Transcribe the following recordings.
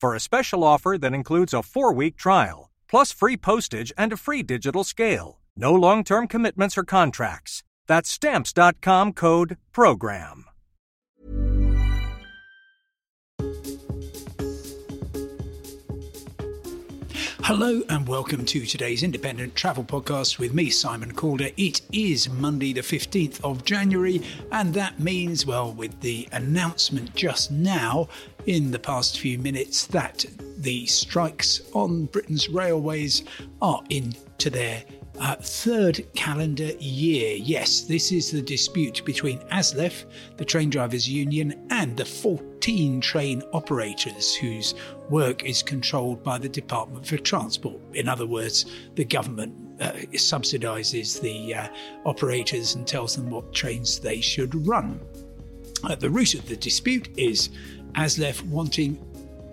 for a special offer that includes a four week trial, plus free postage and a free digital scale. No long term commitments or contracts. That's stamps.com code PROGRAM. Hello and welcome to today's independent travel podcast with me, Simon Calder. It is Monday, the 15th of January, and that means, well, with the announcement just now in the past few minutes that the strikes on Britain's railways are into their uh, third calendar year. Yes, this is the dispute between ASLEF, the train drivers union, and the 14 train operators whose work is controlled by the Department for Transport. In other words, the government uh, subsidises the uh, operators and tells them what trains they should run. At the root of the dispute is ASLEF wanting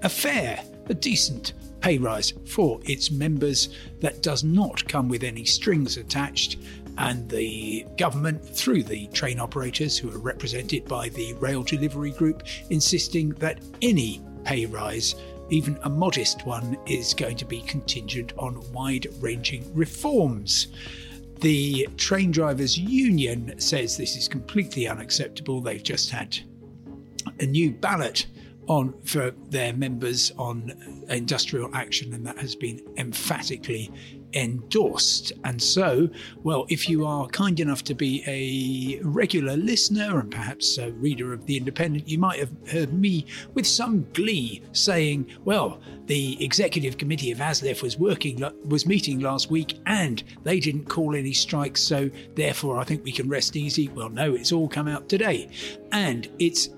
a fair, a decent pay rise for its members that does not come with any strings attached. And the government, through the train operators who are represented by the Rail Delivery Group, insisting that any pay rise, even a modest one, is going to be contingent on wide ranging reforms. The Train Drivers Union says this is completely unacceptable. They've just had a new ballot on for their members on industrial action, and that has been emphatically endorsed. And so, well, if you are kind enough to be a regular listener and perhaps a reader of The Independent, you might have heard me with some glee saying, well, the executive committee of ASLEF was working was meeting last week and they didn't call any strikes, so therefore I think we can rest easy. Well, no, it's all come out today. And it's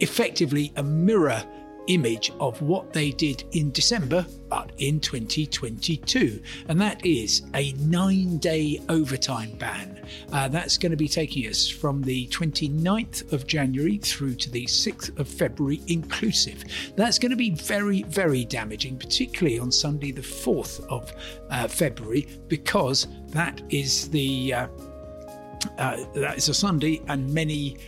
effectively a mirror image of what they did in December, but in 2022. And that is a nine day overtime ban. Uh, that's going to be taking us from the 29th of January through to the 6th of February, inclusive. That's going to be very, very damaging, particularly on Sunday, the 4th of uh, February, because that is the. Uh, uh, that is a Sunday, and many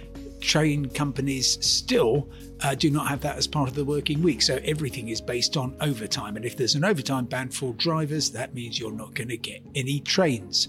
train companies still uh, do not have that as part of the working week. So everything is based on overtime. And if there's an overtime ban for drivers, that means you're not going to get any trains.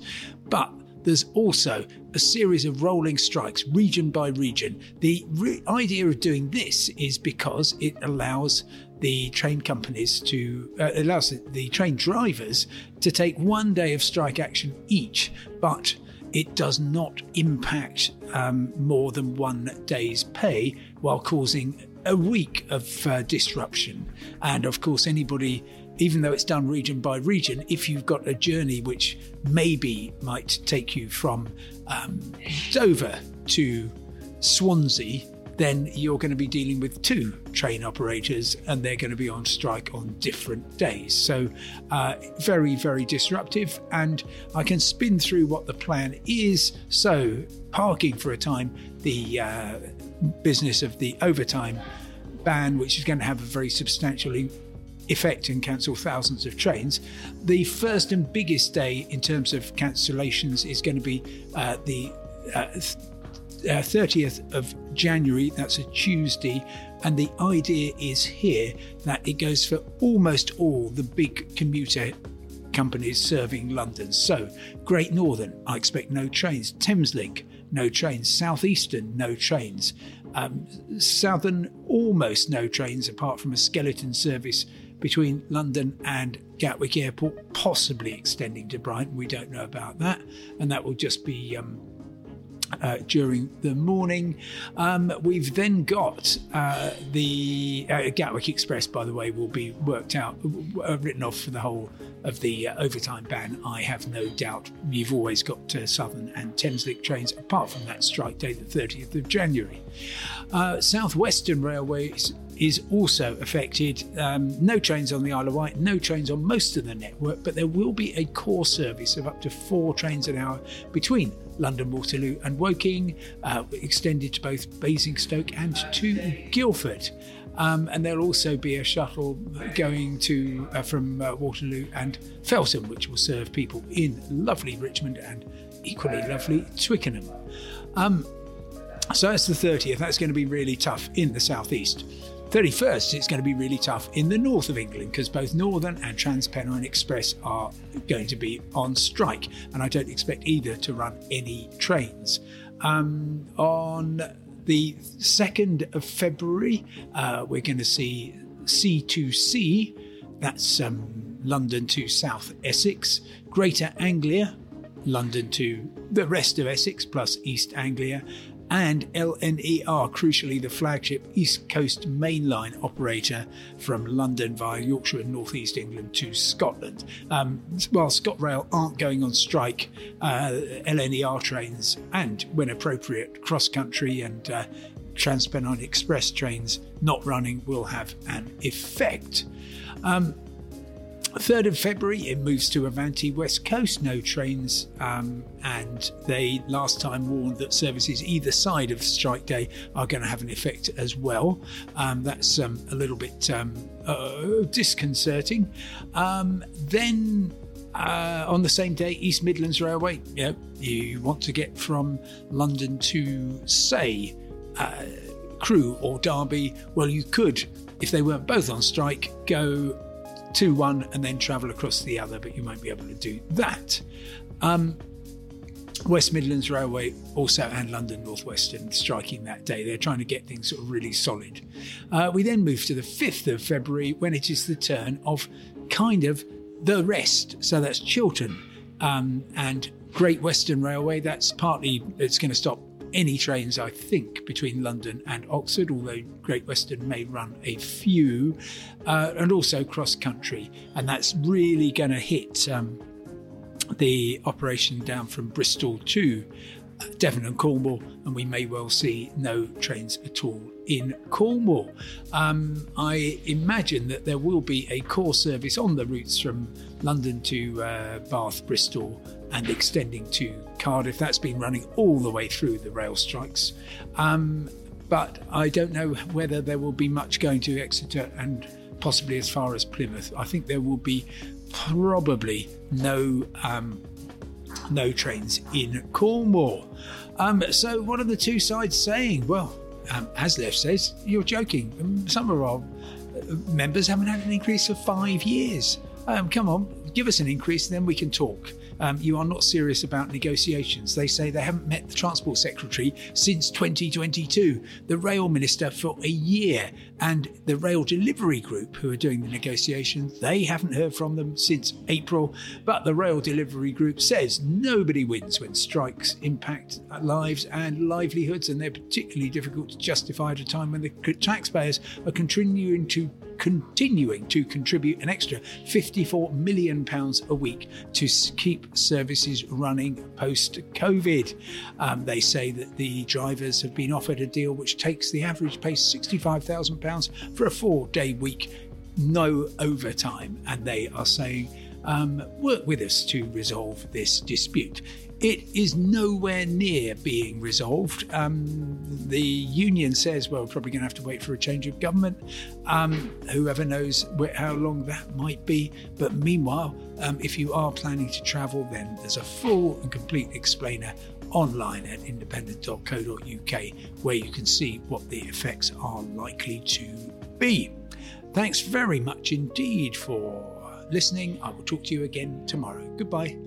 But there's also a series of rolling strikes, region by region. The re- idea of doing this is because it allows the train companies to uh, allows the, the train drivers to take one day of strike action each, but it does not impact um, more than one day's pay while causing a week of uh, disruption. And of course, anybody, even though it's done region by region, if you've got a journey which maybe might take you from um, Dover to Swansea, then you're going to be dealing with two train operators and they're going to be on strike on different days. So, uh, very, very disruptive. And I can spin through what the plan is. So, parking for a time, the uh, business of the overtime ban, which is going to have a very substantial effect and cancel thousands of trains. The first and biggest day in terms of cancellations is going to be uh, the uh, 30th uh, of January, that's a Tuesday, and the idea is here that it goes for almost all the big commuter companies serving London. So, Great Northern, I expect no trains. Thameslink, no trains. Southeastern, no trains. Um, Southern, almost no trains apart from a skeleton service between London and Gatwick Airport, possibly extending to Brighton. We don't know about that, and that will just be um, uh, during the morning. Um, we've then got uh, the uh, Gatwick Express, by the way, will be worked out, uh, written off for the whole of the uh, overtime ban. I have no doubt. You've always got uh, Southern and Thameslink trains, apart from that strike date, the 30th of January. Southwestern Railways is also affected. Um, no trains on the Isle of Wight, no trains on most of the network, but there will be a core service of up to four trains an hour between London Waterloo and Woking, uh, extended to both Basingstoke and to Guildford. Um, and there'll also be a shuttle going to uh, from uh, Waterloo and Feltham, which will serve people in lovely Richmond and equally lovely Twickenham. Um, so that's the 30th. That's going to be really tough in the southeast. 31st, it's going to be really tough in the north of England because both Northern and Transpennine Express are going to be on strike, and I don't expect either to run any trains. Um, on the 2nd of February, uh, we're going to see C2C, that's um, London to South Essex, Greater Anglia, London to the rest of Essex plus East Anglia, and LNER, crucially the flagship East Coast mainline operator from London via Yorkshire and North East England to Scotland. Um, while ScotRail aren't going on strike, uh, LNER trains and, when appropriate, cross country and uh, Transpennine Express trains not running will have an effect. Um, 3rd of February, it moves to Avanti West Coast, no trains, um, and they last time warned that services either side of strike day are going to have an effect as well. Um, that's um, a little bit um, uh, disconcerting. Um, then uh, on the same day, East Midlands Railway, yeah, you want to get from London to, say, uh, Crewe or Derby, well, you could, if they weren't both on strike, go to one and then travel across the other, but you won't be able to do that. Um, West Midlands Railway also and London Northwestern striking that day. They're trying to get things sort of really solid. Uh, we then move to the 5th of February when it is the turn of kind of the rest. So that's Chiltern um, and Great Western Railway. That's partly, it's going to stop any trains, I think, between London and Oxford, although Great Western may run a few, uh, and also cross country. And that's really going to hit um, the operation down from Bristol to uh, Devon and Cornwall, and we may well see no trains at all in Cornwall. Um, I imagine that there will be a core service on the routes from London to uh, Bath, Bristol, and extending to Cardiff. That's been running all the way through the rail strikes. Um, but I don't know whether there will be much going to Exeter and possibly as far as Plymouth. I think there will be probably no um, no trains in Cornwall. Um, so, what are the two sides saying? Well, um, Aslef says, You're joking. Um, some of our uh, members haven't had an increase for five years. Um, come on, give us an increase, and then we can talk um, you are not serious about negotiations. They say they haven't met the Transport Secretary since 2022, the Rail Minister for a year, and the Rail Delivery Group, who are doing the negotiations, they haven't heard from them since April. But the Rail Delivery Group says nobody wins when strikes impact lives and livelihoods, and they're particularly difficult to justify at a time when the taxpayers are continuing to continuing to contribute an extra 54 million pounds a week to keep services running post COVID. Um, they say that the drivers have been offered a deal which takes the average pay £65,000 for a four day week, no overtime. And they are saying, um, work with us to resolve this dispute. It is nowhere near being resolved. Um, the union says, well, we're probably going to have to wait for a change of government. Um, whoever knows how long that might be. But meanwhile, um, if you are planning to travel, then there's a full and complete explainer online at independent.co.uk where you can see what the effects are likely to be. Thanks very much indeed for listening. I will talk to you again tomorrow. Goodbye.